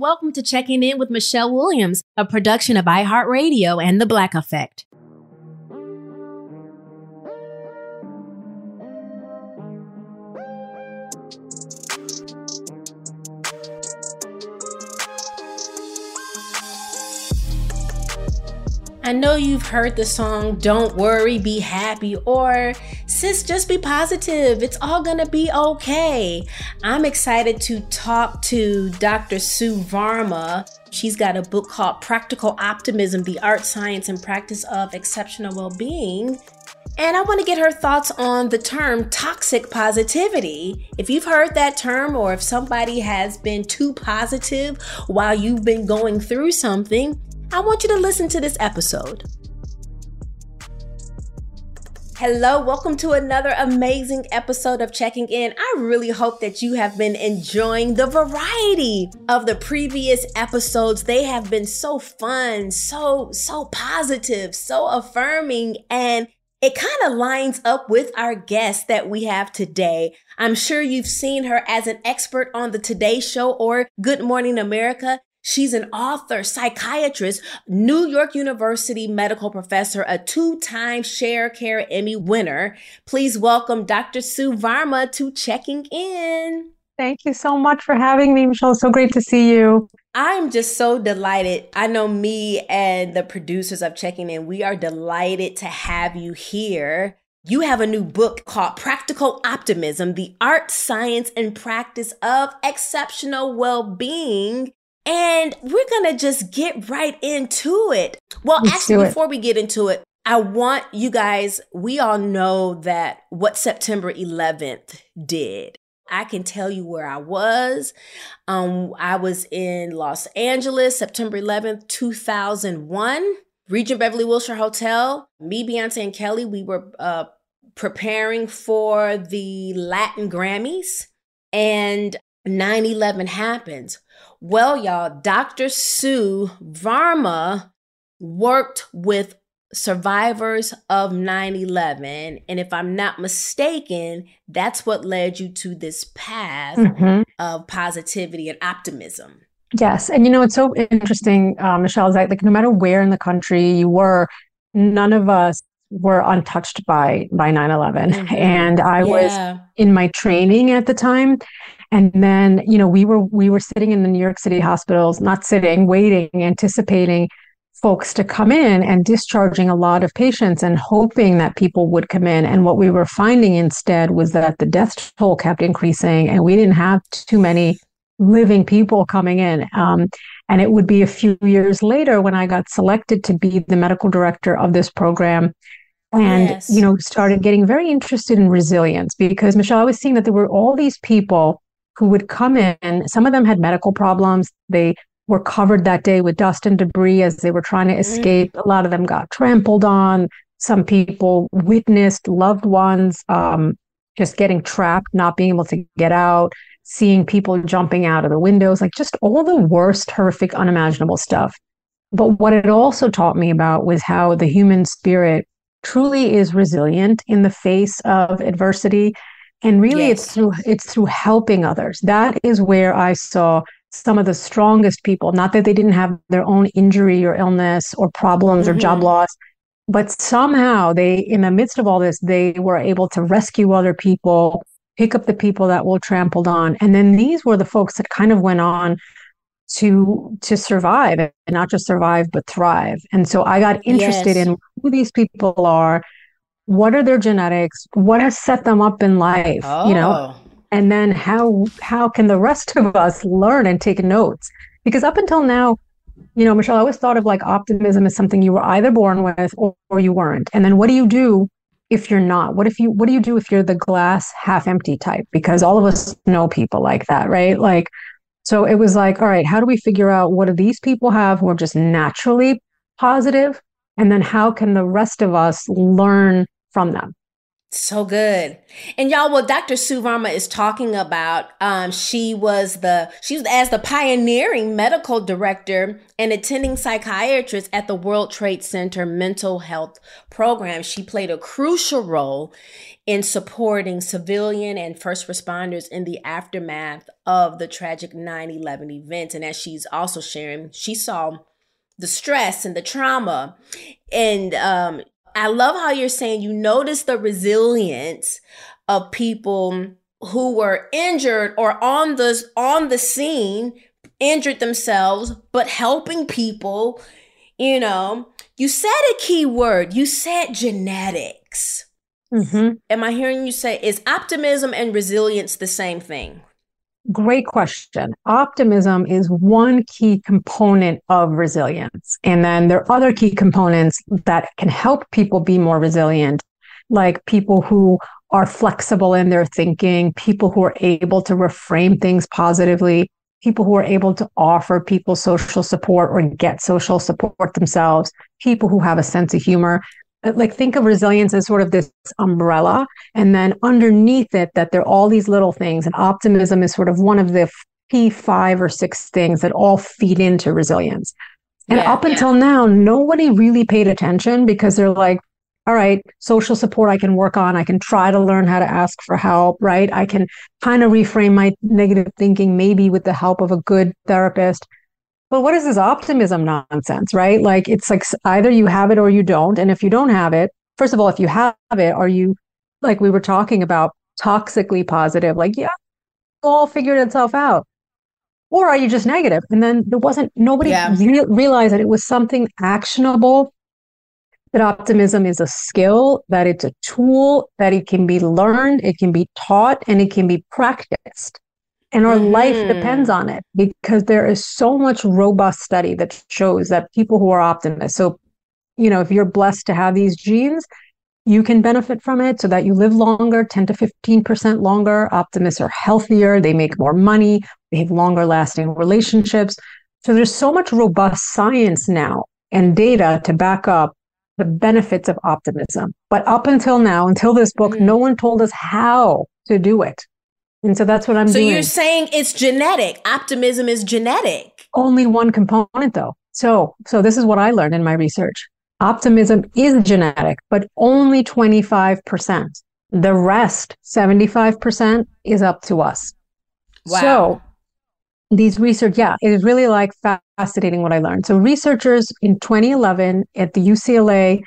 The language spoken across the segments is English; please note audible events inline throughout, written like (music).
Welcome to Checking In with Michelle Williams, a production of iHeartRadio and The Black Effect. I know you've heard the song Don't Worry, Be Happy or Sis, Just Be Positive. It's all gonna be okay. I'm excited to talk to Dr. Sue Varma. She's got a book called Practical Optimism The Art, Science, and Practice of Exceptional Well Being. And I want to get her thoughts on the term toxic positivity. If you've heard that term, or if somebody has been too positive while you've been going through something, I want you to listen to this episode. Hello, welcome to another amazing episode of Checking In. I really hope that you have been enjoying the variety of the previous episodes. They have been so fun, so, so positive, so affirming, and it kind of lines up with our guest that we have today. I'm sure you've seen her as an expert on the Today Show or Good Morning America. She's an author, psychiatrist, New York University medical professor, a two time Sharecare Emmy winner. Please welcome Dr. Sue Varma to Checking In. Thank you so much for having me, Michelle. So great to see you. I'm just so delighted. I know me and the producers of Checking In, we are delighted to have you here. You have a new book called Practical Optimism The Art, Science, and Practice of Exceptional Well Being. And we're going to just get right into it. Well, Let's actually, before we get into it, I want you guys, we all know that what September 11th did. I can tell you where I was. Um, I was in Los Angeles, September 11th, 2001, Regent Beverly Wilshire Hotel. Me, Beyonce, and Kelly, we were uh, preparing for the Latin Grammys, and 9 11 happens. Well, y'all, Dr. Sue Varma worked with survivors of 9 11. And if I'm not mistaken, that's what led you to this path mm-hmm. of positivity and optimism. Yes. And you know, it's so interesting, uh, Michelle, is that like no matter where in the country you were, none of us were untouched by by 9-11 mm-hmm. and i yeah. was in my training at the time and then, you know, we were we were sitting in the New York City hospitals, not sitting, waiting, anticipating folks to come in and discharging a lot of patients and hoping that people would come in. And what we were finding instead was that the death toll kept increasing and we didn't have too many living people coming in. Um, and it would be a few years later when I got selected to be the medical director of this program and yes. you know started getting very interested in resilience because michelle i was seeing that there were all these people who would come in. Some of them had medical problems. They were covered that day with dust and debris as they were trying to mm. escape. A lot of them got trampled on. Some people witnessed loved ones um, just getting trapped, not being able to get out, seeing people jumping out of the windows, like just all the worst, horrific, unimaginable stuff. But what it also taught me about was how the human spirit truly is resilient in the face of adversity and really yes. it's through it's through helping others that is where i saw some of the strongest people not that they didn't have their own injury or illness or problems mm-hmm. or job mm-hmm. loss but somehow they in the midst of all this they were able to rescue other people pick up the people that were trampled on and then these were the folks that kind of went on to to survive and not just survive but thrive and so i got interested yes. in who these people are what are their genetics? What has set them up in life oh. you know? Oh. and then how how can the rest of us learn and take notes? Because up until now you know michelle i always thought of like optimism as something you were either born with or, or you weren't. And then what do you do if you're not? What if you what do you do if you're the glass half empty type? Because all of us know people like that right? Like so it was like all right how do we figure out what do these people have who are just naturally positive? And then how can the rest of us learn from them. So good. And y'all, what Dr. Sue Varma is talking about, um, she was the she was as the pioneering medical director and attending psychiatrist at the World Trade Center mental health program. She played a crucial role in supporting civilian and first responders in the aftermath of the tragic 9-11 events. And as she's also sharing, she saw the stress and the trauma and um, I love how you're saying you notice the resilience of people who were injured or on the on the scene injured themselves but helping people you know. You said a key word. You said genetics. Mm-hmm. am i hearing you say is optimism and resilience the same thing Great question. Optimism is one key component of resilience. And then there are other key components that can help people be more resilient, like people who are flexible in their thinking, people who are able to reframe things positively, people who are able to offer people social support or get social support themselves, people who have a sense of humor. Uh, like think of resilience as sort of this umbrella and then underneath it that there are all these little things and optimism is sort of one of the p five or six things that all feed into resilience. And yeah, up until now nobody really paid attention because they're like all right social support i can work on i can try to learn how to ask for help right? I can kind of reframe my negative thinking maybe with the help of a good therapist but what is this optimism nonsense, right? Like it's like either you have it or you don't. And if you don't have it, first of all, if you have it, are you like we were talking about toxically positive? Like, yeah, all figured itself out. Or are you just negative? And then there wasn't nobody yeah. re- realized that it was something actionable. That optimism is a skill, that it's a tool, that it can be learned, it can be taught, and it can be practiced. And our mm-hmm. life depends on it because there is so much robust study that shows that people who are optimists, so, you know, if you're blessed to have these genes, you can benefit from it so that you live longer, 10 to 15% longer. Optimists are healthier, they make more money, they have longer lasting relationships. So there's so much robust science now and data to back up the benefits of optimism. But up until now, until this book, mm. no one told us how to do it. And so that's what I'm so doing. So you're saying it's genetic. Optimism is genetic. Only one component though. So so this is what I learned in my research. Optimism is genetic, but only 25%. The rest, 75%, is up to us. Wow. So these research, yeah, it is really like fascinating what I learned. So researchers in 2011 at the UCLA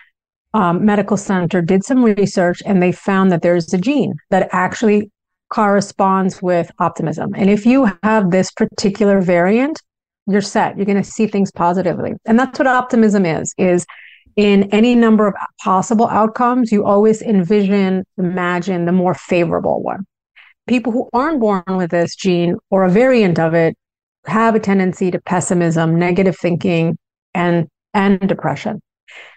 um, Medical Center did some research and they found that there's a gene that actually corresponds with optimism. And if you have this particular variant, you're set. You're going to see things positively. And that's what optimism is, is in any number of possible outcomes, you always envision, imagine the more favorable one. People who aren't born with this gene or a variant of it have a tendency to pessimism, negative thinking, and and depression.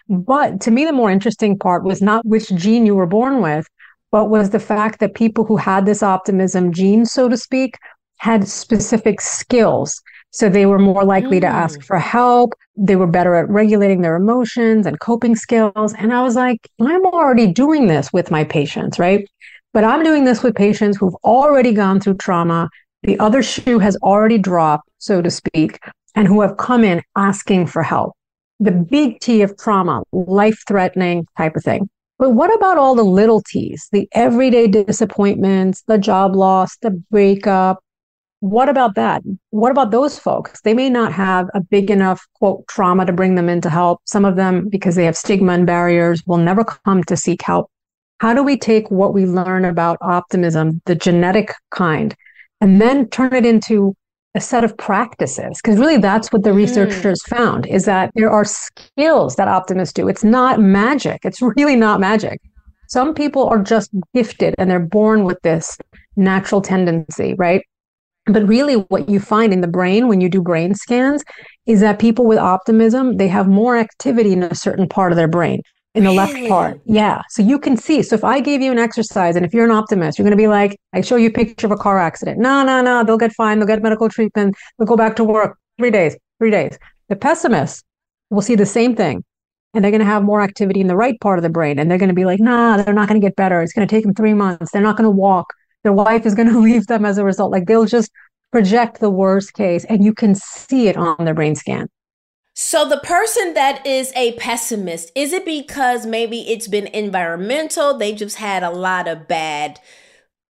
But to me, the more interesting part was not which gene you were born with, but was the fact that people who had this optimism gene, so to speak, had specific skills. So they were more likely mm. to ask mm. for help. They were better at regulating their emotions and coping skills. And I was like, I'm already doing this with my patients, right? But I'm doing this with patients who've already gone through trauma. The other shoe has already dropped, so to speak, and who have come in asking for help. The big T of trauma, life threatening type of thing. But what about all the little T's, the everyday disappointments, the job loss, the breakup? What about that? What about those folks? They may not have a big enough quote trauma to bring them into help. Some of them, because they have stigma and barriers, will never come to seek help. How do we take what we learn about optimism, the genetic kind, and then turn it into a set of practices because really that's what the mm. researchers found is that there are skills that optimists do. It's not magic. It's (laughs) really not magic. Some people are just gifted and they're born with this natural tendency right? But really what you find in the brain when you do brain scans is that people with optimism they have more activity in a certain part of their brain in the really? left part. Yeah. So you can see. So if I gave you an exercise and if you're an optimist, you're going to be like, I show you a picture of a car accident. No, no, no. They'll get fine. They'll get medical treatment. They'll go back to work. Three days, three days. The pessimist will see the same thing and they're going to have more activity in the right part of the brain. And they're going to be like, nah, they're not going to get better. It's going to take them three months. They're not going to walk. Their wife is going (laughs) to leave them as a result. Like they'll just project the worst case and you can see it on their brain scan. So the person that is a pessimist, is it because maybe it's been environmental? They just had a lot of bad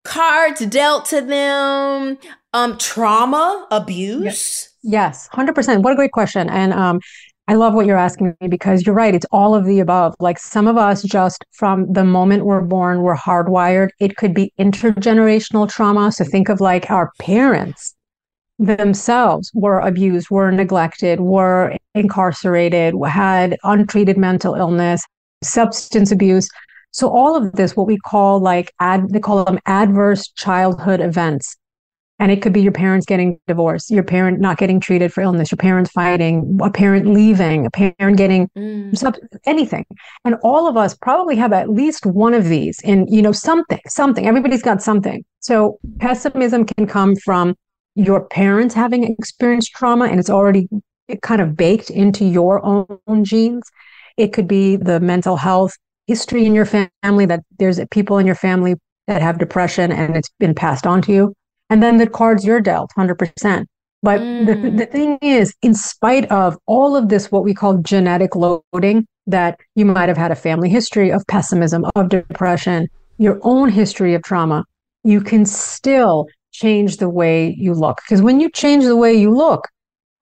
cards dealt to them, um, trauma, abuse. Yes, hundred percent. What a great question, and um, I love what you're asking me because you're right. It's all of the above. Like some of us, just from the moment we're born, we're hardwired. It could be intergenerational trauma. So think of like our parents themselves were abused, were neglected, were incarcerated, had untreated mental illness, substance abuse. So all of this, what we call like ad, they call them adverse childhood events. And it could be your parents getting divorced, your parent not getting treated for illness, your parents fighting, a parent leaving, a parent getting mm. sub- anything. And all of us probably have at least one of these in, you know, something, something. Everybody's got something. So pessimism can come from your parents having experienced trauma and it's already kind of baked into your own genes. It could be the mental health history in your family that there's people in your family that have depression and it's been passed on to you. And then the cards you're dealt 100%. But mm. the, the thing is, in spite of all of this, what we call genetic loading, that you might have had a family history of pessimism, of depression, your own history of trauma, you can still change the way you look. Because when you change the way you look,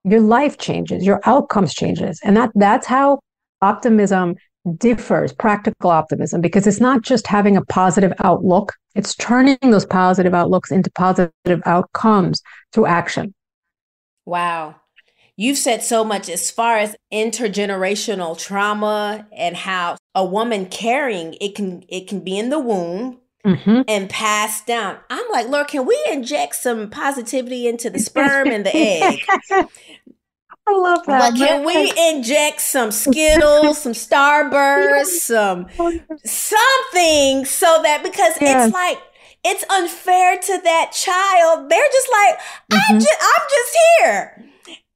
your life changes, your outcomes changes. And that that's how optimism differs, practical optimism, because it's not just having a positive outlook, it's turning those positive outlooks into positive outcomes through action. Wow. You've said so much as far as intergenerational trauma and how a woman carrying it can it can be in the womb mm-hmm. and passed down. I'm like, Lord, can we inject some positivity into the sperm and the (laughs) egg? I love that. But can we inject some (laughs) Skittles, some (laughs) Starburst, some something so that because yes. it's like it's unfair to that child. They're just like, mm-hmm. I'm just I'm just here.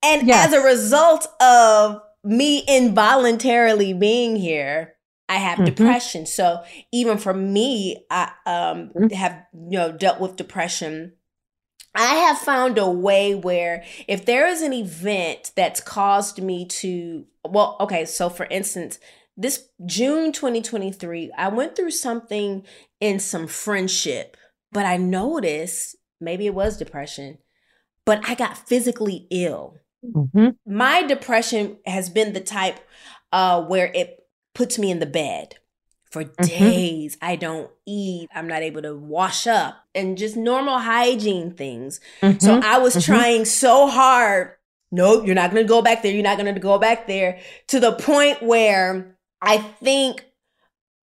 And yes. as a result of me involuntarily being here, I have mm-hmm. depression. So even for me, I um, mm-hmm. have you know dealt with depression. I have found a way where if there is an event that's caused me to well, okay, so for instance, this June 2023, I went through something in some friendship, but I noticed maybe it was depression, but I got physically ill. Mm-hmm. My depression has been the type uh, where it puts me in the bed for mm-hmm. days. I don't eat. I'm not able to wash up and just normal hygiene things. Mm-hmm. So I was mm-hmm. trying so hard. Nope, you're not going to go back there. You're not going to go back there to the point where I think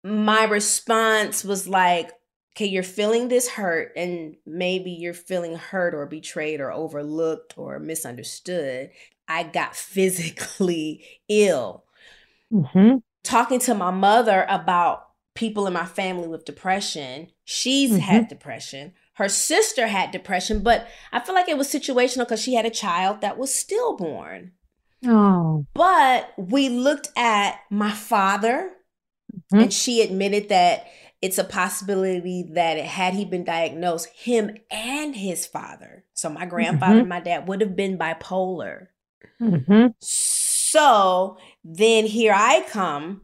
my response was like, okay, you're feeling this hurt, and maybe you're feeling hurt or betrayed or overlooked or misunderstood. I got (laughs) physically ill. Mm-hmm talking to my mother about people in my family with depression. She's mm-hmm. had depression. Her sister had depression, but I feel like it was situational because she had a child that was stillborn. Oh. But we looked at my father, mm-hmm. and she admitted that it's a possibility that had he been diagnosed, him and his father, so my grandfather mm-hmm. and my dad, would have been bipolar. Mm-hmm. So then here I come.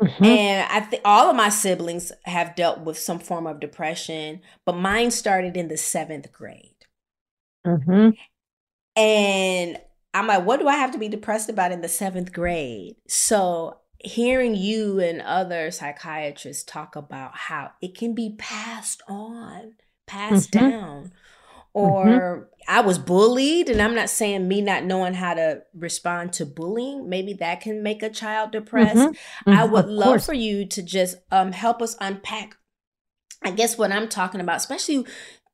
Mm-hmm. And I think all of my siblings have dealt with some form of depression, but mine started in the seventh grade. Mm-hmm. And I'm like, what do I have to be depressed about in the seventh grade? So hearing you and other psychiatrists talk about how it can be passed on, passed mm-hmm. down. Or mm-hmm. I was bullied, and I'm not saying me not knowing how to respond to bullying. Maybe that can make a child depressed. Mm-hmm. I mm-hmm. would love for you to just um, help us unpack. I guess what I'm talking about, especially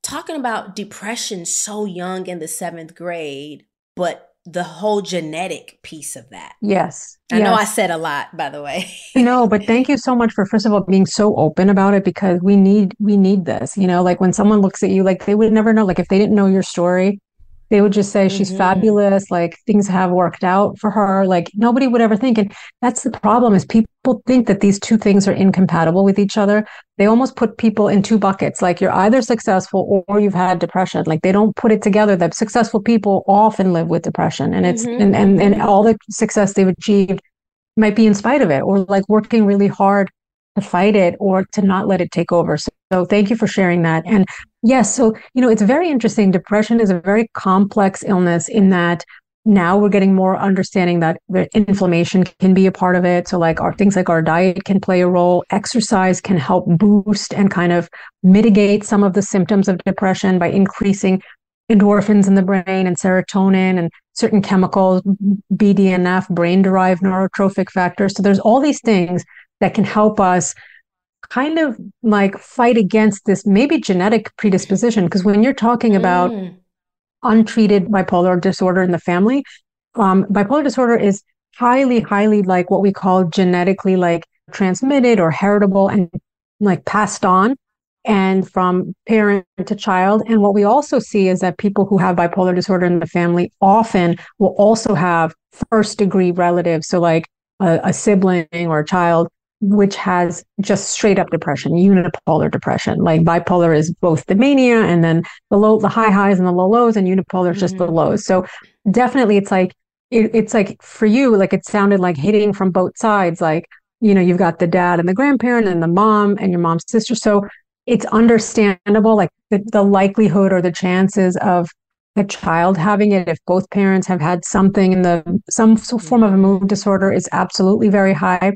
talking about depression so young in the seventh grade, but the whole genetic piece of that. Yes. I yes. know I said a lot by the way. (laughs) no, but thank you so much for first of all being so open about it because we need we need this. You know, like when someone looks at you like they would never know like if they didn't know your story, they would just say mm-hmm. she's fabulous like things have worked out for her like nobody would ever think and that's the problem is people think that these two things are incompatible with each other they almost put people in two buckets like you're either successful or you've had depression like they don't put it together that successful people often live with depression and it's mm-hmm. and, and and all the success they've achieved might be in spite of it or like working really hard to fight it or to not let it take over so, so thank you for sharing that and Yes. So, you know, it's very interesting. Depression is a very complex illness in that now we're getting more understanding that inflammation can be a part of it. So, like our things like our diet can play a role. Exercise can help boost and kind of mitigate some of the symptoms of depression by increasing endorphins in the brain and serotonin and certain chemicals, BDNF, brain derived neurotrophic factors. So, there's all these things that can help us kind of like fight against this maybe genetic predisposition because when you're talking about mm. untreated bipolar disorder in the family um, bipolar disorder is highly highly like what we call genetically like transmitted or heritable and like passed on and from parent to child and what we also see is that people who have bipolar disorder in the family often will also have first degree relatives so like a, a sibling or a child which has just straight up depression, unipolar depression. Like bipolar is both the mania and then the low, the high highs and the low lows, and unipolar is just mm-hmm. the lows. So definitely, it's like it, it's like for you, like it sounded like hitting from both sides. Like you know, you've got the dad and the grandparent and the mom and your mom's sister. So it's understandable, like the, the likelihood or the chances of a child having it if both parents have had something in the some form of a mood disorder is absolutely very high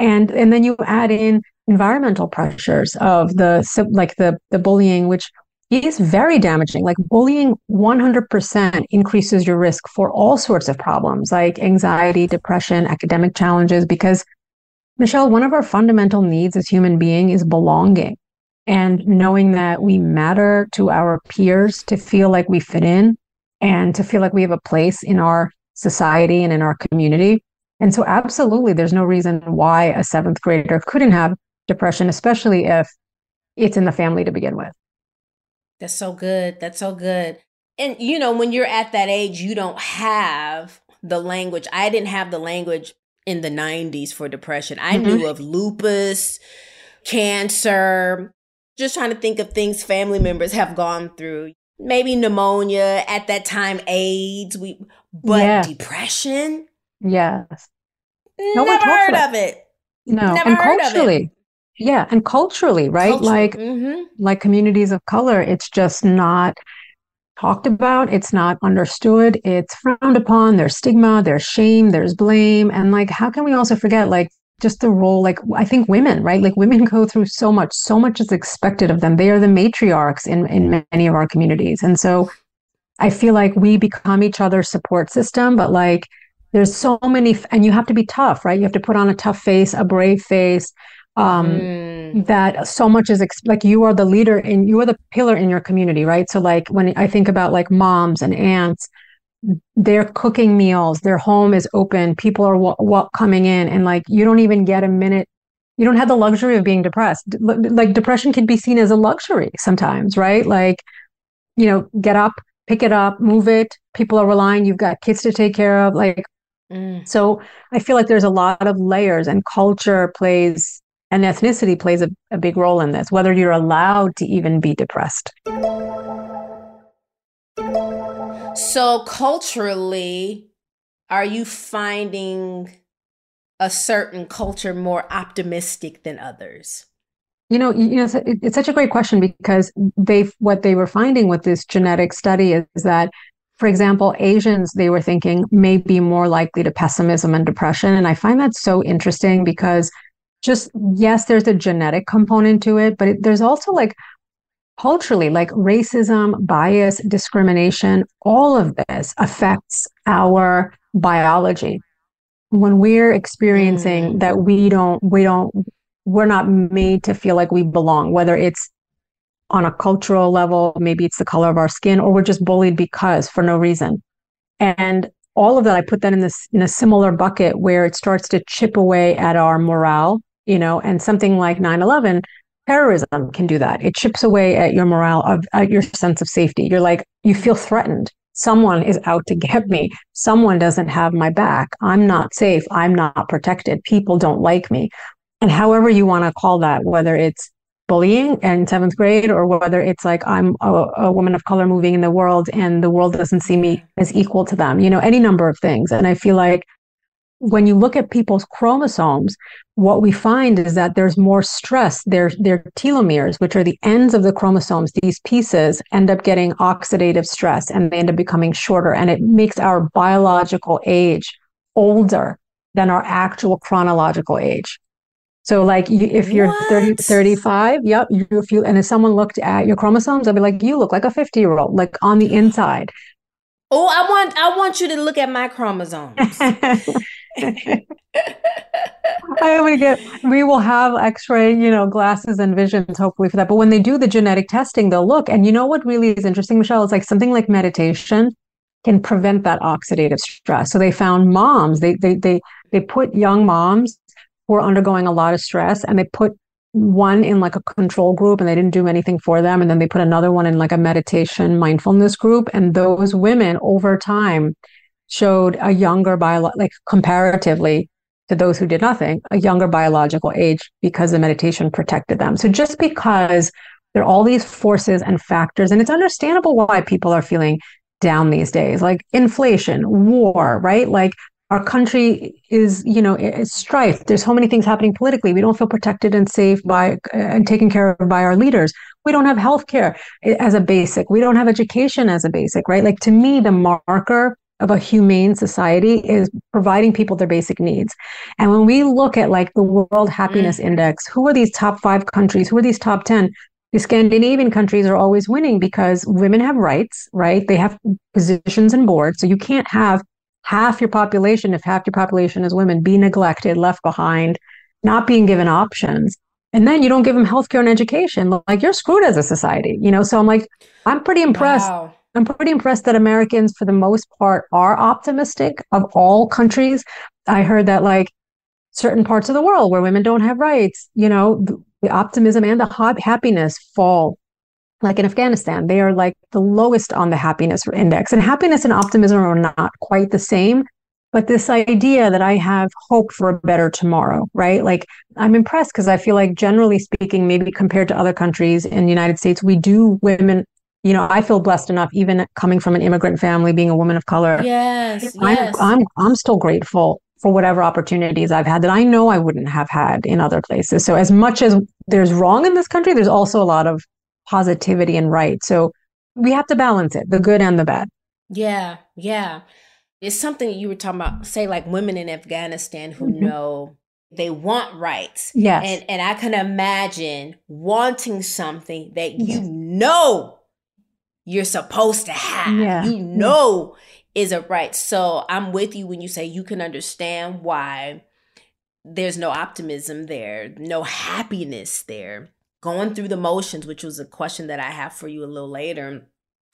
and and then you add in environmental pressures of the like the the bullying which is very damaging. Like bullying 100% increases your risk for all sorts of problems like anxiety depression academic challenges because michelle one of our fundamental needs as human being is belonging. And knowing that we matter to our peers to feel like we fit in and to feel like we have a place in our society and in our community and so, absolutely, there's no reason why a seventh grader couldn't have depression, especially if it's in the family to begin with. That's so good. That's so good. And, you know, when you're at that age, you don't have the language. I didn't have the language in the 90s for depression. I mm-hmm. knew of lupus, cancer, just trying to think of things family members have gone through. Maybe pneumonia at that time, AIDS, we but yeah. depression, Yes. No Never heard of it. No. Never and culturally. Yeah. And culturally, right? Culture. Like mm-hmm. like communities of color, it's just not talked about. It's not understood. It's frowned upon. There's stigma, there's shame, there's blame. And like, how can we also forget like just the role, like I think women, right? Like women go through so much, so much is expected of them. They are the matriarchs in, in many of our communities. And so I feel like we become each other's support system, but like there's so many and you have to be tough right? You have to put on a tough face a brave face um, mm. that so much is ex- like you are the leader and you are the pillar in your community right? So like when i think about like moms and aunts they're cooking meals their home is open people are w- w- coming in and like you don't even get a minute you don't have the luxury of being depressed. Like depression can be seen as a luxury sometimes right? Like you know get up pick it up move it people are relying you've got kids to take care of like Mm. So I feel like there's a lot of layers, and culture plays and ethnicity plays a, a big role in this, whether you're allowed to even be depressed. So, culturally, are you finding a certain culture more optimistic than others? You know, you know, it's, such a great question because they what they were finding with this genetic study is, is that for example, Asians, they were thinking may be more likely to pessimism and depression. And I find that so interesting because just, yes, there's a genetic component to it, but it, there's also like culturally, like racism, bias, discrimination, all of this affects our biology. When we're experiencing mm. that we don't, we don't, we're not made to feel like we belong, whether it's on a cultural level, maybe it's the color of our skin, or we're just bullied because for no reason. And all of that, I put that in this in a similar bucket where it starts to chip away at our morale, you know, and something like 9-11, terrorism can do that. It chips away at your morale of at your sense of safety. You're like, you feel threatened. someone is out to get me. Someone doesn't have my back. I'm not safe. I'm not protected. People don't like me. And however you want to call that, whether it's bullying in seventh grade or whether it's like I'm a, a, woman of color moving in the world and the world doesn't see me as equal to them, you know, any number of things. And I feel like when you look at people's chromosomes, what we find is that there's more stress. Their, their telomeres, which are the ends of the chromosomes, these pieces end up getting oxidative stress and they end up becoming shorter. And it makes our biological age older than our actual chronological age. So like you, if you're what? 30, 35, yep, you, if you, and if someone looked at your chromosomes, I'd be like, you look like a 50 year old, like on the inside. (gasps) Oh, I want, I want you to look at my chromosomes. (laughs) I to get, we will have x-ray, you know, glasses and visions hopefully for that. But when they do the genetic testing, they'll look. And you know what really is interesting, Michelle, It's like something like meditation can prevent that oxidative stress. So they found moms, they they they they put young moms who are undergoing a lot of stress and they put one in like a control group and they didn't do anything for them. And then they put another one in like a meditation mindfulness group. And those women over time showed a younger bio, like comparatively to those who did nothing, a younger biological age because the meditation protected them. So just because there are all these forces and factors, and it's understandable why people are feeling down these days, like inflation, war, right? Like our country is, you know, is strife. There's so many things happening politically. We don't feel protected and safe by and taken care of by our leaders. We don't have health care as a basic. We don't have education as a basic, right? Like to me, the marker of a humane society is providing people their basic needs. And when we look at like the World Happiness mm. Index, who are these top five countries? Who are these top 10? The Scandinavian countries are always winning because women have rights, right? They have positions and boards. So you can't have half your population, if half your population is women, be neglected, left behind, not being given options. And then you don't give them healthcare and education. Like you're screwed as a society, you know? So I'm like, I'm pretty impressed. Wow I'm pretty impressed that Americans, for the most part, are optimistic of all countries. I heard that, like, certain parts of the world where women don't have rights, you know, the, optimism and the ha- happiness fall. Like in Afghanistan, they are like the lowest on the happiness index. And happiness and optimism are not quite the same. But this idea that I have hope for a better tomorrow, right? Like I'm impressed because I feel like generally speaking, maybe compared to other countries in the United States, we do women you know, I feel blessed enough, even coming from an immigrant family, being a woman of color. Yes, I'm, yes. I'm, I'm still grateful for whatever opportunities I've had that I know I wouldn't have had in other places. So as much as there's wrong in this country, there's also a lot of positivity and right. So we have to balance it, the good and the bad. Yeah, yeah. It's something you were talking about, say like women in Afghanistan who mm-hmm. know they want rights. Yes. And and I can imagine wanting something that you know you're supposed to have. Yeah. You know is a right. So I'm with you when you say you can understand why there's no optimism there, no happiness there. Going through the motions, which was a question that I have for you a little later.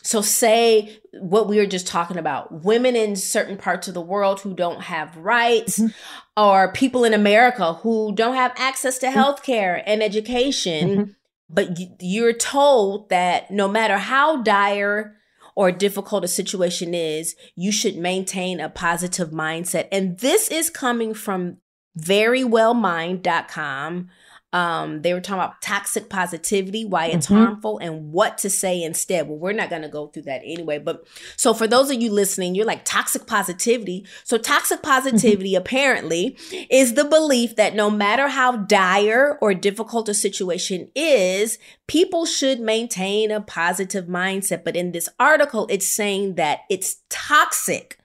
So, say what we were just talking about women in certain parts of the world who don't have rights, mm-hmm. or people in America who don't have access to mm-hmm. health care and education. Mm-hmm. But you're told that no matter how dire or difficult a situation is, you should maintain a positive mindset. And this is coming from verywellmind.com, um, they were talking about toxic positivity, why it's mm-hmm. harmful, and what to say instead. Well, we're not going to go through that anyway. But so for those of you listening, you're like toxic positivity. So toxic positivity mm-hmm. apparently is the belief that no matter how dire or difficult a situation is, people should maintain a positive mindset. But in this article, it's saying that it's toxic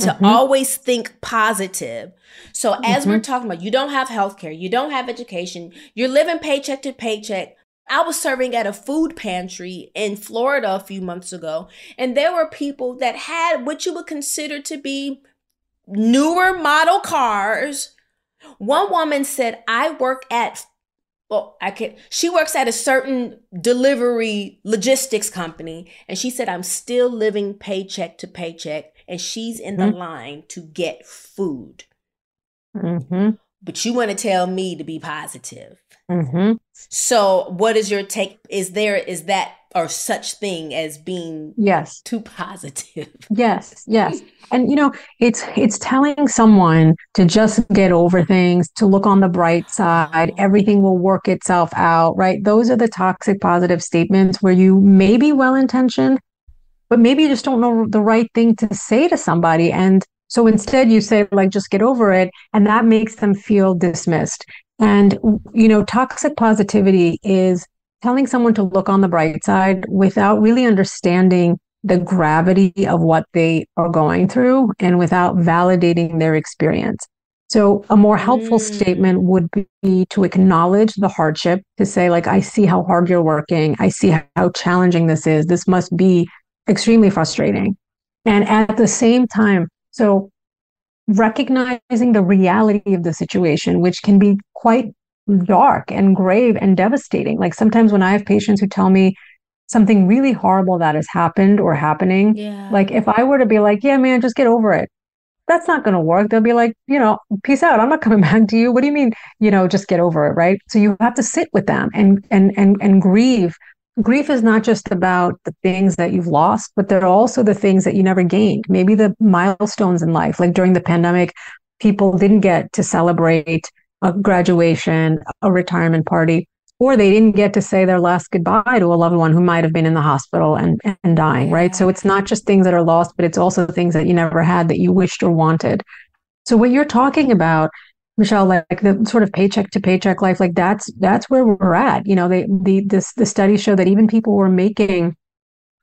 to mm-hmm. always think positive. So as mm-hmm. we're talking about, you don't have healthcare, you don't have education, you're living paycheck to paycheck. I was serving at a food pantry in Florida a few months ago, and there were people that had what you would consider to be newer model cars. One woman said, I work at well, I can she works at a certain delivery logistics company and she said I'm still living paycheck to paycheck and she's in mm-hmm. the line to get food. Mm-hmm. But you want to tell me to be positive. Mm-hmm. So, what is your take? Is there is that or such thing as being yes too positive. (laughs) Yes, yes. And you know, it's it's telling someone to just get over things, to look on the bright side, everything will work itself out, right? Those are the toxic positive statements where you may be well intentioned, but maybe you just don't know the right thing to say to somebody and so instead you say like just get over it and that makes them feel dismissed. And you know, toxic positivity is telling someone to look on the bright side without really understanding the gravity of what they are going through and without validating their experience. So a more helpful mm. statement would be to acknowledge the hardship, to say, like, I see how hard you're working. I see how challenging this is. This must be extremely frustrating. And at the same time, so recognizing the reality of the situation, which can be quite dark and grave and devastating. Like sometimes when I have patients who tell me something really horrible that has happened or happening, yeah. like if I were to be like, yeah, man, just get over it. That's not going to work. They'll be like, you know, peace out. I'm not coming (laughs) back to you. What do you mean? You know, just get over it, right? So you have to sit with them and and and and grieve. Grief is not just about the things that you've lost, but they're also the things that you never gained. Maybe the milestones in life, like during the pandemic, people didn't get to celebrate a graduation, a retirement party, or they didn't get to say their last goodbye to a loved one who might have been in the hospital and, and dying, right? So it's not just things that are lost, but it's also things that you never had that you wished or wanted. So what you're talking about, Michelle, like, the sort of paycheck to paycheck life, like that's that's where we're at. You know, they the this the studies show that even people were making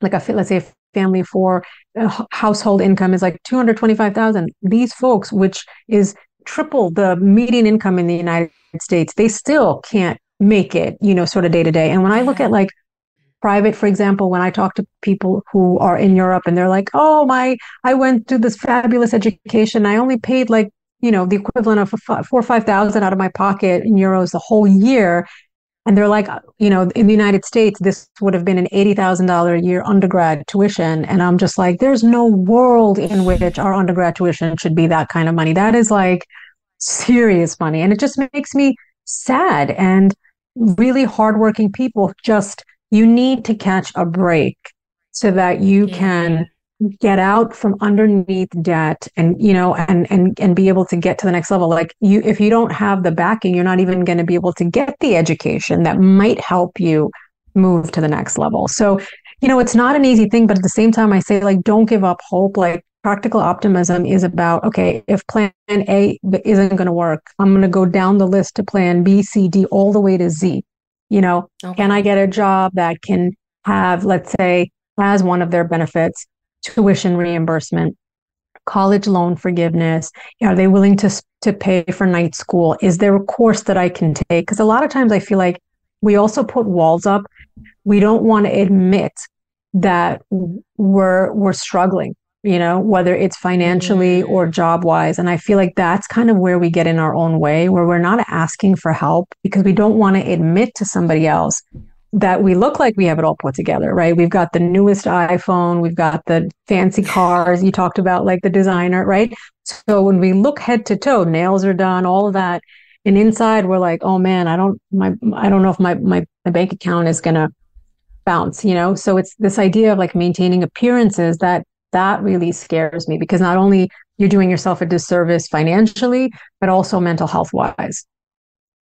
like a let's say a family for uh, household income is like 225,000. These folks, which is triple the median income in the United States, they still can't make it, you know, sort of day to day. And when I look at like private, for example, when I talk to people who are in Europe and they're like, oh, my, I went to this fabulous education. I only paid like, you know, the equivalent of four or 5,000 out of my pocket in euros the whole year. And they're like, you know, in the United States, this would have been an $80,000 a year undergrad tuition. And I'm just like, there's no world in which our undergrad tuition should be that kind of money. That is like serious money. And it just makes me sad. And really hardworking people just, you need to catch a break so that you can get out from underneath debt and you know and and and be able to get to the next level. Like you if you don't have the backing you're not even going to be able to get the education that might help you move to the next level. So you know it's not an easy thing but at the same time i say like don't give up hope. Like practical optimism is about okay if plan a isn't going to work i'm going to go down the list to plan b c d all the way to z. You know okay. can i get a job that can have let's say as one of their benefits tuition reimbursement, college loan forgiveness? Are they willing to to pay for night school? Is there a course that I can take? Because a lot of times I feel like we also put walls up. We don't want to admit that we're we're struggling you know whether it's financially mm-hmm. or job wise and i feel like that's kind of where we get in our own way where we're not asking for help because we don't want to admit to somebody else that we look like we have it all put together, right? We've got the newest iPhone, we've got the fancy cars. You talked about like the designer, right? So when we look head to toe, nails are done, all of that, and inside we're like, oh man, I don't my I don't know if my my, my bank account is gonna bounce, you know. So it's this idea of like maintaining appearances that that really scares me because not only you're doing yourself a disservice financially, but also mental health wise.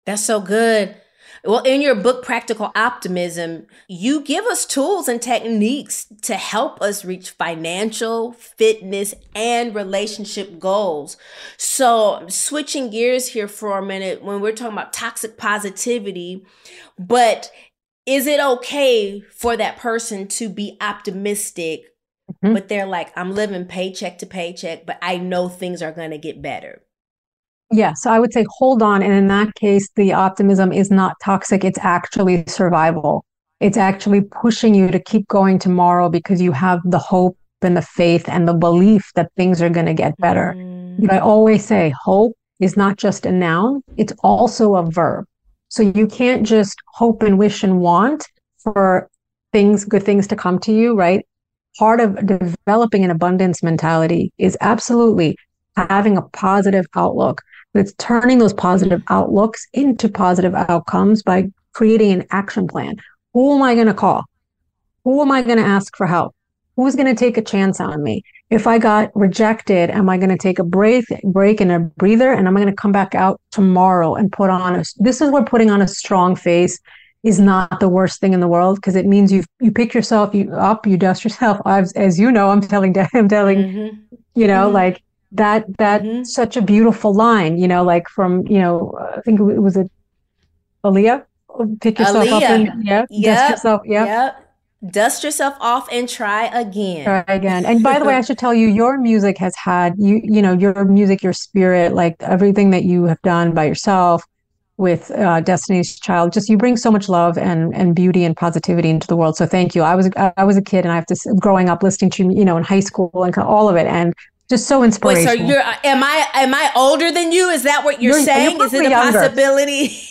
That's so good. Well, in your book, Practical Optimism, you give us tools and techniques to help us reach financial, fitness, and relationship goals. So, switching gears here for a minute when we're talking about toxic positivity, but is it okay for that person to be optimistic, mm-hmm. but they're like, I'm living paycheck to paycheck, but I know things are going to get better? Yeah, so I would say hold on. And in that case, the optimism is not toxic, it's actually survival. It's actually pushing you to keep going tomorrow because you have the hope and the faith and the belief that things are going to get better. Mm. But I always say hope is not just a noun, it's also a verb. So you can't just hope and wish and want for things, good things to come to you, right? Part of developing an abundance mentality is absolutely having a positive outlook it's turning those positive outlooks into positive outcomes by creating an action plan. Who am I going to call? who am I going to ask for help? Who's going to take a chance on me? If I got rejected, am I going to take a break, break and a breather, and am I going to come back out tomorrow and put on a? This is where putting on a strong face is not the worst thing in the world because it means you you pick yourself you up, you dust yourself. As, as you know, I'm telling (laughs) I'm telling mm-hmm. you know mm-hmm. like that that mm-hmm. such a beautiful line. You know, like from you know I think it was a Aaliyah. Pick yourself Aaliyah. up and yeah, yep. dust yourself. Yeah. Yep dust yourself off and try again try again and by the way i should tell you your music has had you you know your music your spirit like everything that you have done by yourself with uh, destiny's child just you bring so much love and and beauty and positivity into the world so thank you i was i was a kid and i have to growing up listening to you know in high school and all of it and just so inspirational. Wait, so you're am I am I older than you? Is that what you're, you're saying? You're Is it a younger. possibility?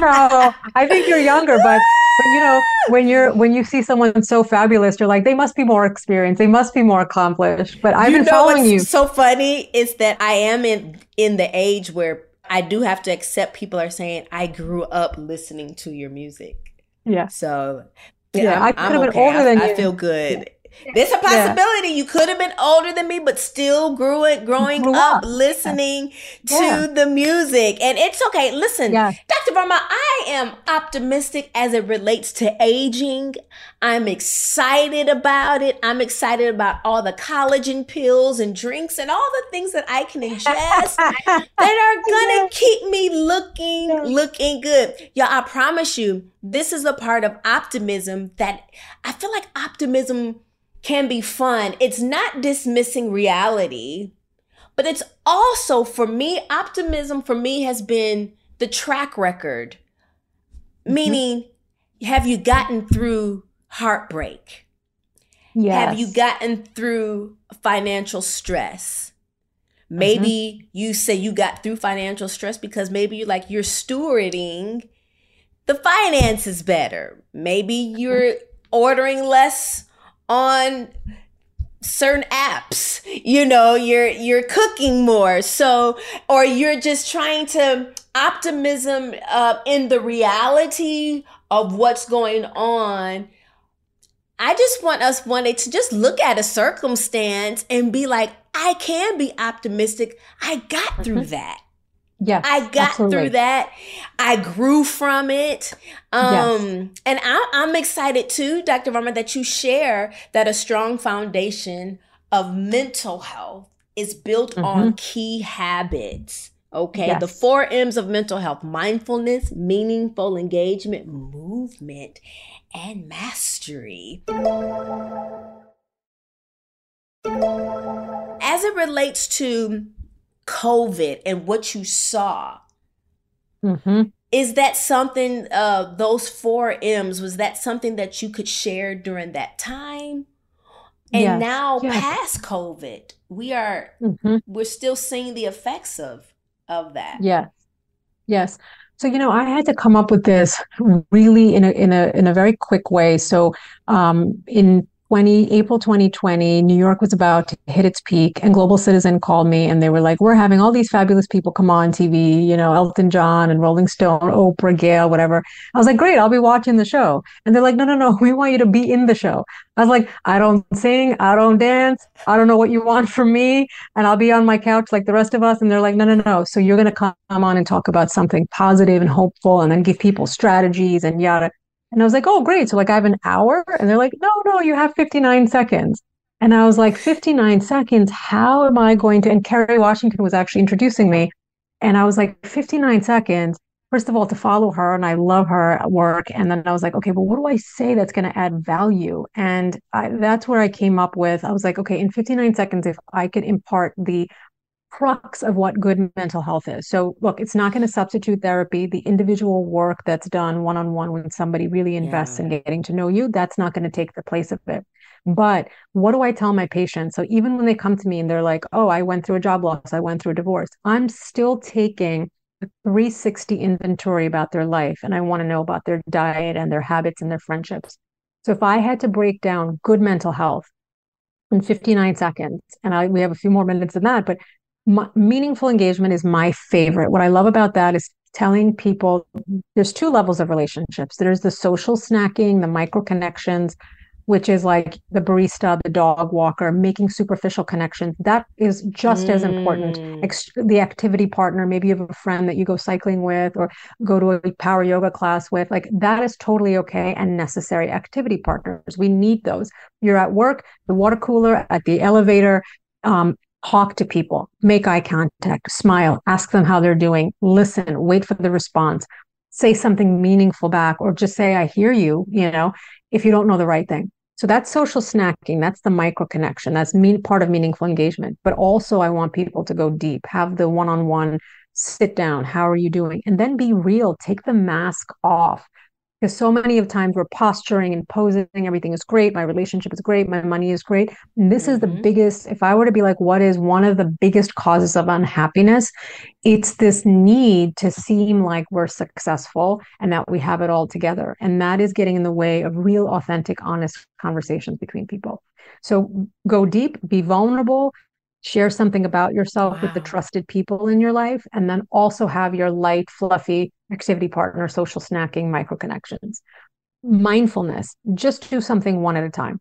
no, I think you're younger, but but you know when you're when you see someone so fabulous, you're like they must be more experienced, they must be more accomplished. But I've you been following you. So funny is that I am in in the age where I do have to accept people are saying I grew up listening to your music. Yeah. So yeah, yeah I could have been older than I, you. I feel good. Yeah. There's a possibility yeah. you could have been older than me, but still grew it growing grew up, up, listening yeah. to the music. And it's okay. Listen, yeah. Dr. Varma, I am optimistic as it relates to aging. I'm excited about it. I'm excited about all the collagen pills and drinks and all the things that I can ingest (laughs) that are gonna keep me looking, looking good. Y'all, I promise you, this is a part of optimism that I feel like optimism can be fun. It's not dismissing reality, but it's also for me, optimism for me has been the track record. Mm-hmm. Meaning, have you gotten through heartbreak? Yes. Have you gotten through financial stress? Maybe mm-hmm. you say you got through financial stress because maybe you're like you're stewarding the finances better. Maybe you're ordering less on certain apps you know you're you're cooking more. So or you're just trying to optimism uh, in the reality of what's going on. I just want us wanted to just look at a circumstance and be like i can be optimistic. I got through mm-hmm. that yeah. I got absolutely. through that. I grew from it. Um, yes. and I, I'm excited too, Dr. Varma, that you share that a strong foundation of mental health is built mm-hmm. on key habits. Okay. Yes. The four M's of mental health mindfulness, meaningful engagement, movement, and mastery. As it relates to COVID and what you saw. Mm-hmm. Is that something, uh, those four M's, was that something that you could share during that time? And yes. now yes. past COVID, we are mm-hmm. we're still seeing the effects of of that. Yes. Yes. So you know, I had to come up with this really in a in a in a very quick way. So um, in 20 April 2020, New York was about to hit its peak, and Global Citizen called me and they were like, "We're having all these fabulous people come on TV, you know, Elton John and Rolling Stone, Oprah, Gayle, whatever." I was like, "Great, I'll be watching the show." And they're like, "No, no, no, (laughs) we want you to be in the show." I was like, "I don't sing, I don't dance, I don't know what you want from me, and I'll be on my couch like the rest of us." And they're like, "No, no, no. So you're going to come on and talk about something positive and hopeful, and then give people strategies and yada." And I was like, oh, great. So, like, I have an hour. And they're like, no, no, you have 59 seconds. And I was like, 59 seconds? How am I going to? And Kerry Washington was actually introducing me. And I was like, 59 seconds. First of all, to follow her, and I love her work. And then I was like, okay, but what do I say that's going to add value? And I, that's where I came up with. I was like, okay, in 59 seconds, if I could impart the crux of what good mental health is. So, look, it's not going to substitute therapy. The individual work that's done one on one when somebody really invests yeah. in getting to know you, that's not going to take the place of it. But what do I tell my patients? So, even when they come to me and they're like, oh, I went through a job loss, I went through a divorce, I'm still taking a 360 inventory about their life. And I want to know about their diet and their habits and their friendships. So, if I had to break down good mental health, in 59 seconds and I, we have a few more minutes than that but my, meaningful engagement is my favorite. What I love about that is telling people there's two levels of relationships there's the social snacking, the micro connections. which is like the barista, the dog walker, making superficial connections. That is just mm. as important. Mm. Ex- the activity partner, maybe you have a friend that you go cycling with or go to a power yoga class with, like that is totally okay and necessary activity partners. We need those. You're at work, the water cooler, at the elevator, um, talk to people, make eye contact, smile, ask them how they're doing, listen, wait for the response, say something meaningful back, or just say, I hear you, you know, if you don't know the right thing. So that's social snacking. That's the micro connection. That's mean, part of meaningful engagement. But also, I want people to go deep, have the one on one sit down. How are you doing? And then be real. Take the mask off because so many of times we're posturing and posing everything is great my relationship is great my money is great and this mm-hmm. is the mm-hmm. biggest if i were to be like what is one of the biggest causes of unhappiness it's this need to seem like we're successful and that we have it all together and that is getting in the way of real authentic honest conversations between people so go deep be vulnerable share something about yourself wow. with the trusted people in your life and then also have your light fluffy activity partner social snacking micro connections mindfulness just do something one at a time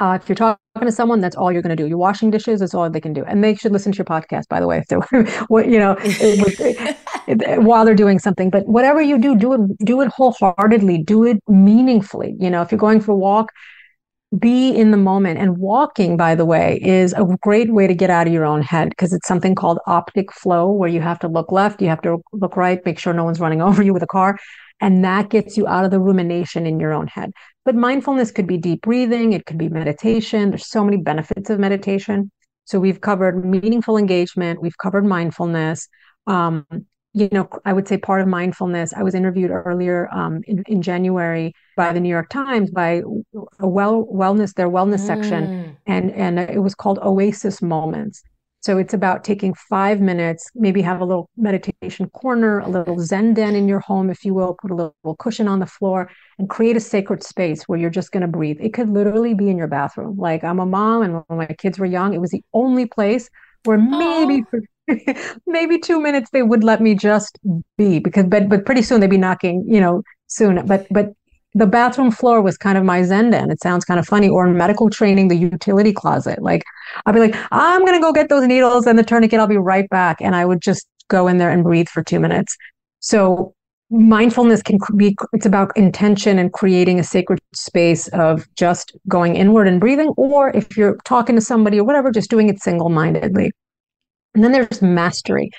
uh, if you're talking to someone, that's all you're going to do. You're washing dishes, that's all they can do. And they should listen to your podcast, by the way, if they're, (laughs) what, you know, (laughs) while they're doing something. But whatever you do, do it, do it wholeheartedly, do it meaningfully. You know, if you're going for a walk, be in the moment. And walking, by the way, is a great way to get out of your own head because it's something called optic flow, where you have to look left, you have to look right, make sure no one's running (laughs) over you with a car. And that gets you out of the rumination in your own head. But mindfulness could be deep breathing, it could be meditation. There's so many benefits of meditation. So we've covered meaningful engagement, we've covered mindfulness. Um, you know, I would say part of mindfulness. I was interviewed earlier um, in, in, January by the New York Times by a well wellness their wellness mm. section, and and it was called Oasis Moments. So it's about taking five minutes, maybe have a little meditation corner, a little Zen den in your home, if you will, put a little cushion on the floor, and create a sacred space where you're just going to breathe. It could literally be in your bathroom. Like I'm a mom, and when my kids were young, it was the only place where maybe for (laughs) maybe two minutes they would let me just be because but but pretty soon they'd be knocking you know soon. But but the bathroom floor was kind of my zen den. It sounds kind of funny. Or in medical training the utility closet. Like i'd be like i'm going to go get those needles and the tourniquet. I'll be right back. And i would just go in there and breathe for two minutes. So mindfulness can be it's about intention and creating a sacred space of just going inward and breathing. Or if you're talking to somebody or whatever just doing it single-mindedly and then there's mastery.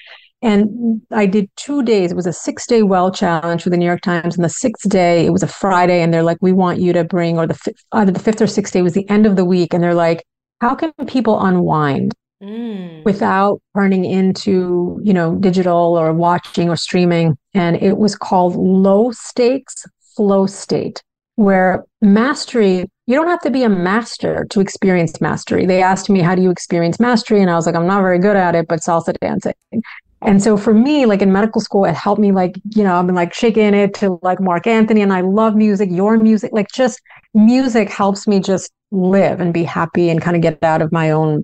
And I did two days. It was a six day well challenge for the New York Times. And the sixth day, it was a Friday. And they're like, we want you to bring, or the either the fifth or sixth day was the end of the week. And they're like, how can people unwind mm. without turning into, you know, digital or watching or streaming? And it was called low stakes flow state where mastery, you don't have to be a master to experience mastery. They asked me, How do you experience mastery? And I was like, I'm not very good at it, but salsa dancing. And so for me, like in medical school, it helped me like, you know, I've been like shaking it to like Marc Anthony and I love music, your music, like just music helps me just live and be happy and kind of get out of my own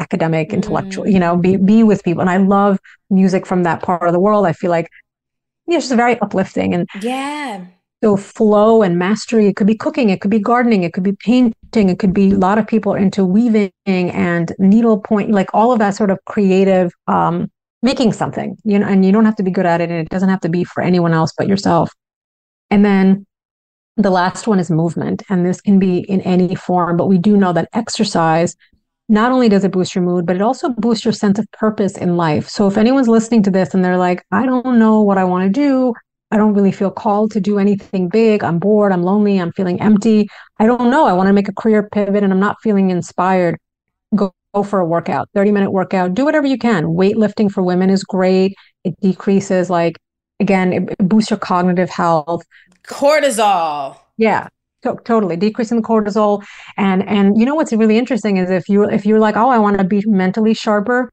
academic, intellectual, mm. you know, be be with people. And I love music from that part of the world. I feel like yeah, it's just very uplifting. And yeah. So flow and mastery, it could be cooking, it could be gardening, it could be painting, it could be a lot of people into weaving and needlepoint, like all of that sort of creative um, making something, you know, and you don't have to be good at it and it doesn't have to be for anyone else but yourself. And then the last one is movement, and this can be in any form, but we do know that exercise not only does it boost your mood, but it also boosts your sense of purpose in life. So if anyone's listening to this and they're like, I don't know what I want to do, I don't really feel called to do anything big. I'm bored. I'm lonely. I'm feeling empty. I don't know. I want to make a career pivot and I'm not feeling inspired. Go, go for a workout, 30 minute workout. Do whatever you can. Weightlifting for women is great. It decreases, like, again, it boosts your cognitive health. Cortisol. Yeah. To- totally decreasing the cortisol and and you know what's really interesting is if you if you're like oh i want to be mentally sharper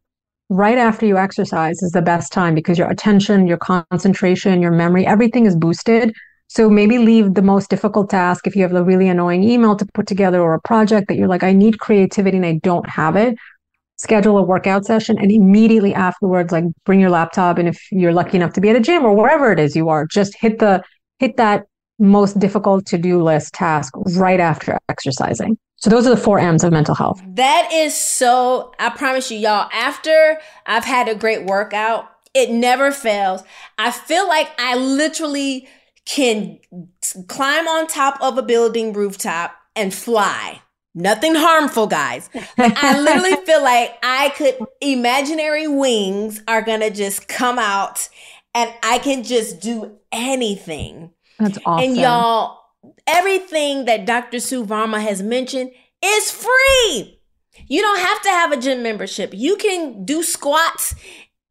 right after you exercise is the best time because your attention, your concentration, your memory, everything is boosted. So maybe leave the most difficult task if you have a really annoying email to put together or a project that you're like, I need creativity and I don't have it. Schedule a workout session and immediately afterwards, like bring your laptop. And if you're lucky enough to be at a gym or wherever it is you are, just hit the hit that most difficult to do list task right after exercising. So those are the four M's of mental health. That is so, I promise you, y'all, after I've had a great workout, it never fails. I feel like I literally can climb on top of a building rooftop and fly. Nothing harmful, guys. I literally (laughs) feel like I could, imaginary wings are gonna just come out and I can just do anything. That's awesome. And y'all, everything that Dr. Sue Varma has mentioned is free. You don't have to have a gym membership. You can do squats,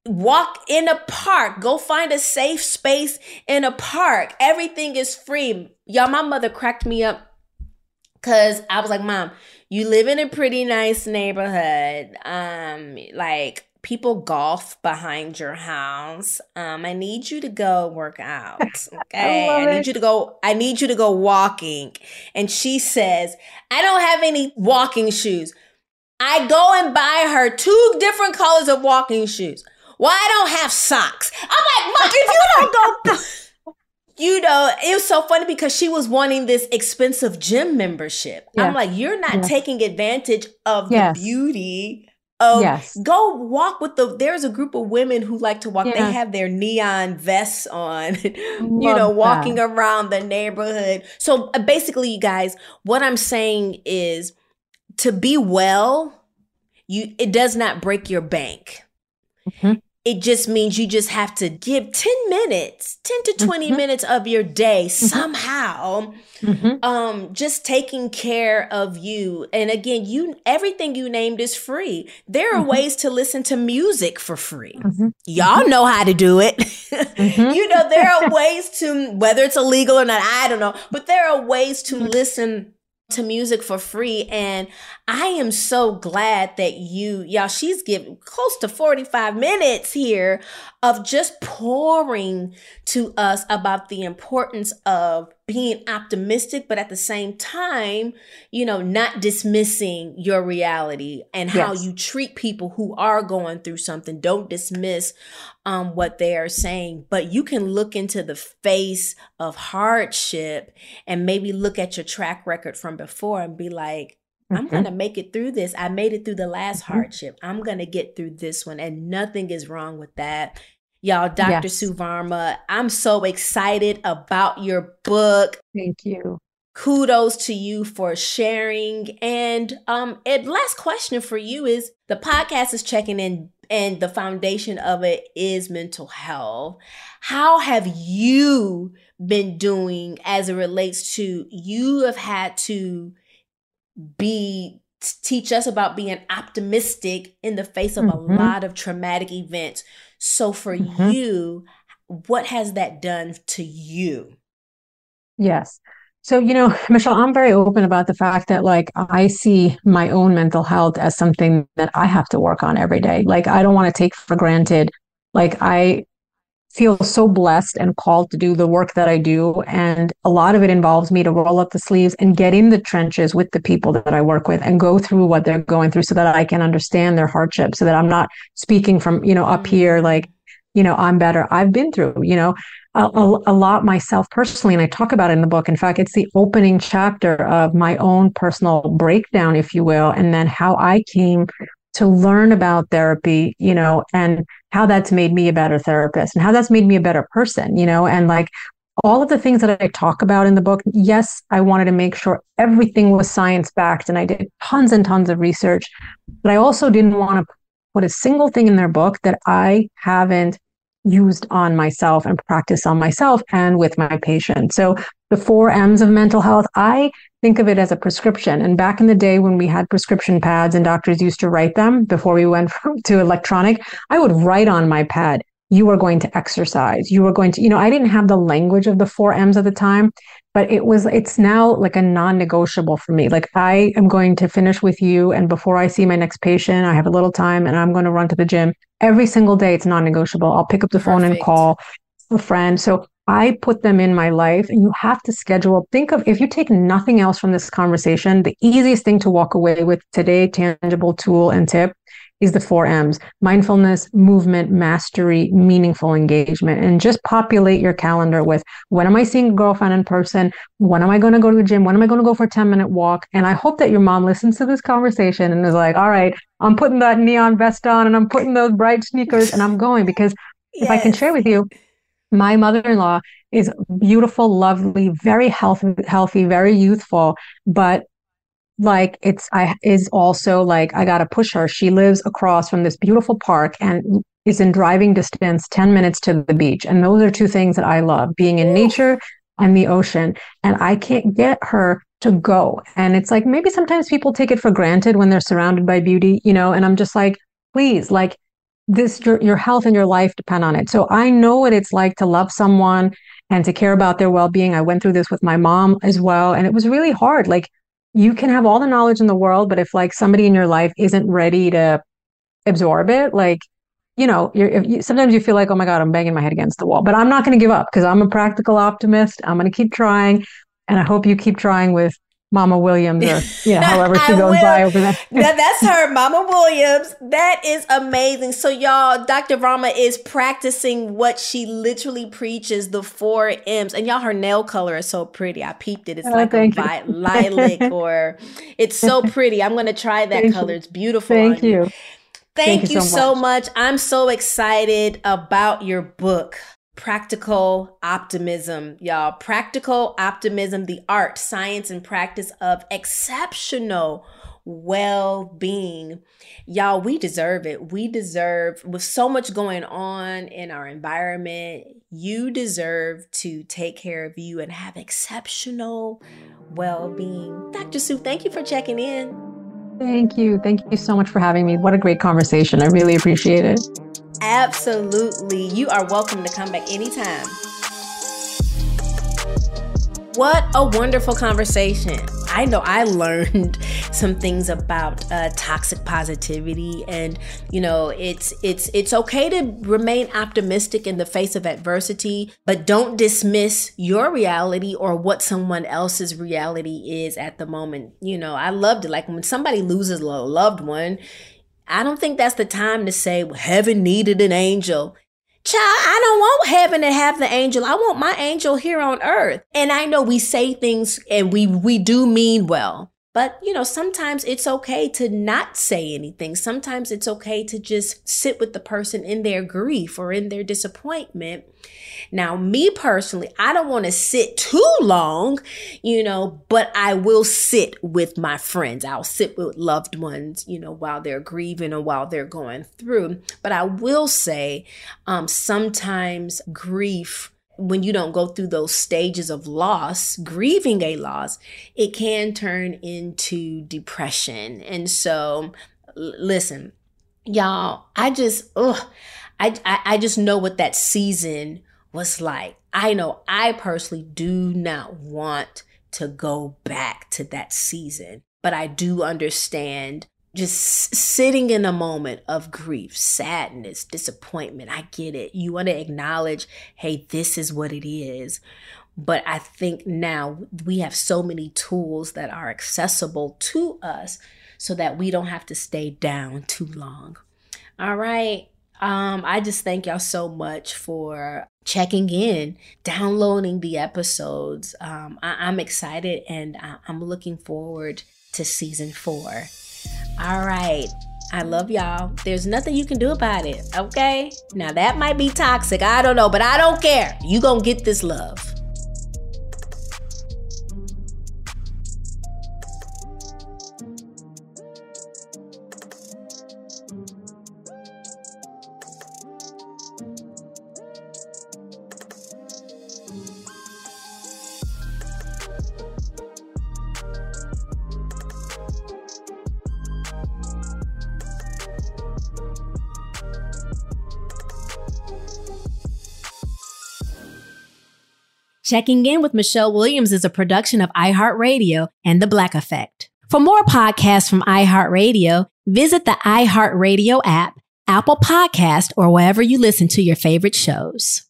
walk in a park, go find a safe space in a park. Everything is free. Y'all, my mother cracked me up because I was like, Mom, you live in a pretty nice neighborhood. Um, like people golf behind your house. Um, I need you to go work out. (laughs) Okay. I, I need it. you to go, I need you to go walking. And she says, I don't have any walking shoes. I go and buy her two different colors of walking shoes. Well, I don't have socks. I'm like, Mom, if you don't go, (laughs) (laughs) you know, it was so funny because she was wanting this expensive gym membership. I'm like, you're not taking advantage of yes. the beauty of yes. go walk with the there's a group of women who like to walk yeah. they have their neon vests on (laughs) you know walking that. around the neighborhood so uh, basically you guys what i'm saying is to be well you it does not break your bank mm-hmm it just means you just have to give 10 minutes 10 to 20 mm-hmm. minutes of your day mm-hmm. somehow mm-hmm. um just taking care of you and again you everything you named is free there are mm-hmm. ways to listen to music for free mm-hmm. y'all know how to do it mm-hmm. (laughs) you know there are ways to whether it's illegal or not i don't know but there are ways to listen to music for free. And I am so glad that you, y'all, she's given close to 45 minutes here of just pouring to us about the importance of being optimistic, but at the same time, you know, not dismissing your reality and how yes. you treat people who are going through something. Don't dismiss um, what they are saying, but you can look into the face of hardship and maybe look at your track record from before and be like, I'm mm-hmm. going to make it through this. I made it through the last mm-hmm. hardship. I'm going to get through this one. And nothing is wrong with that. Y'all, Dr. Yes. Sue Varma, I'm so excited about your book. Thank you. Kudos to you for sharing. And um, and last question for you is the podcast is checking in and the foundation of it is mental health. How have you been doing as it relates to you have had to be teach us about being optimistic in the face of mm-hmm. a lot of traumatic events. So for mm-hmm. you, what has that done to you? Yes. So, you know, (laughs) Michelle, I'm very open about the fact that like I see my own mental health as something that I have to work on every day. Like I don't want to take for granted. Like I feel so blessed and called to do the work that I do. And a lot of it involves me to roll up the sleeves and get in the trenches with the people that I work with and go through what they're going through so that I can understand their hardship, so that I'm not speaking from, you know, up mm-hmm. here like, you know, I'm better. I've been through, you know, a, a, a lot myself personally. And I talk about it in the book. In fact, it's the opening chapter of my own personal breakdown, if you will, and then how I came to learn about therapy, you know, and how that's made me a better therapist and how that's made me a better person, you know, and like all of the things that I talk about in the book, yes, I wanted to make sure everything was science backed and I did tons and tons of research, but I also didn't want to put a single thing in their book that I haven't used on myself and practice on myself and with my patients. So the four M's of mental health, I think of it as a prescription. And back in the day when we had prescription pads and doctors used to write them before we went (laughs) from, to electronic, I would write on my pad, you are going to exercise. You are going to, you know, I didn't have the language of the four M's at the time, but it was, it's now like a non negotiable for me. Like I am going to finish with you. And before I see my next patient, I have a little time and I'm going to run to the gym every single day. It's non negotiable. I'll pick up the phone Perfect. and call a friend. So I put them in my life and you have to schedule. Think of if you take nothing else from this conversation, the easiest thing to walk away with today, tangible tool and tip is the four M's mindfulness, movement, mastery, meaningful engagement. And just populate your calendar with when am I seeing a girlfriend in person? When am I going to go to the gym? When am I going to go for a 10 minute walk? And I hope that your mom listens to this conversation and is like, all right, I'm putting that neon vest on and I'm putting those bright sneakers and I'm going because yes. if I can share with you, my mother-in-law is beautiful, lovely, very healthy, healthy, very youthful, but like it's I is also like I gotta push her. She lives across from this beautiful park and is in driving distance 10 minutes to the beach. And those are two things that I love being in nature and the ocean. And I can't get her to go. And it's like maybe sometimes people take it for granted when they're surrounded by beauty, you know, and I'm just like, please, like this your, your health and your life depend on it. So I know what it's like to love someone and to care about their well-being. I went through this with my mom as well. And it was really hard. Like you can have all the knowledge in the world, but if like somebody in your life isn't ready to absorb it, like, you know, you, sometimes you feel like, oh my God, I'm banging my head against the wall, but I'm not going to give up because I'm a practical optimist. I'm going to keep trying. And I hope you keep trying with Mama Williams or you know, however she (laughs) goes by over there. (laughs) that, that's her, Mama Williams. That is amazing. So y'all, Dr. Varma is practicing what she literally preaches, the four M's. And y'all, her nail color is so pretty. I peeped it. It's oh, like a vi- (laughs) lilac or it's so pretty. I'm gonna try that thank color. It's beautiful. Thank you. Thank, Thank you, so, so much. I'm so excited about your book practical optimism, y'all. Practical optimism, the art, science, and practice of exceptional well being. Y'all, we deserve it. We deserve, with so much going on in our environment, you deserve to take care of you and have exceptional well being. Dr. Sue, thank you for checking in. Thank you. Thank you so much for having me. What a great conversation. I really appreciate it. Absolutely. You are welcome to come back anytime. What a wonderful conversation. I know I (laughs) learned some things about uh, toxic positivity, and you know, it's it's it's okay to remain optimistic in the face of adversity, but don't dismiss your reality or what someone else's reality is at the moment. You know, I loved it. Like when somebody loses a loved one, I don't think that's the time to say well, heaven needed an angel. Child, I don't want heaven to have the angel. I want my angel here on earth. And I know we say things and we we do mean well. But, you know, sometimes it's okay to not say anything. Sometimes it's okay to just sit with the person in their grief or in their disappointment. Now, me personally, I don't want to sit too long, you know, but I will sit with my friends. I'll sit with loved ones, you know, while they're grieving or while they're going through. But I will say, um, sometimes grief when you don't go through those stages of loss, grieving a loss, it can turn into depression. And so, l- listen, y'all, I just, ugh, I, I, I just know what that season was like. I know I personally do not want to go back to that season, but I do understand just sitting in a moment of grief, sadness, disappointment. I get it. You want to acknowledge, hey, this is what it is. But I think now we have so many tools that are accessible to us so that we don't have to stay down too long. All right. Um, I just thank y'all so much for checking in, downloading the episodes. Um, I- am excited and I- I'm looking forward to season four. All right. I love y'all. There's nothing you can do about it, okay? Now that might be toxic. I don't know, but I don't care. You going to get this love. Checking In with Michelle Williams is a production of iHeartRadio and The Black Effect. For more podcasts from iHeartRadio, visit the iHeartRadio app, Apple Podcast, or wherever you listen to your favorite shows.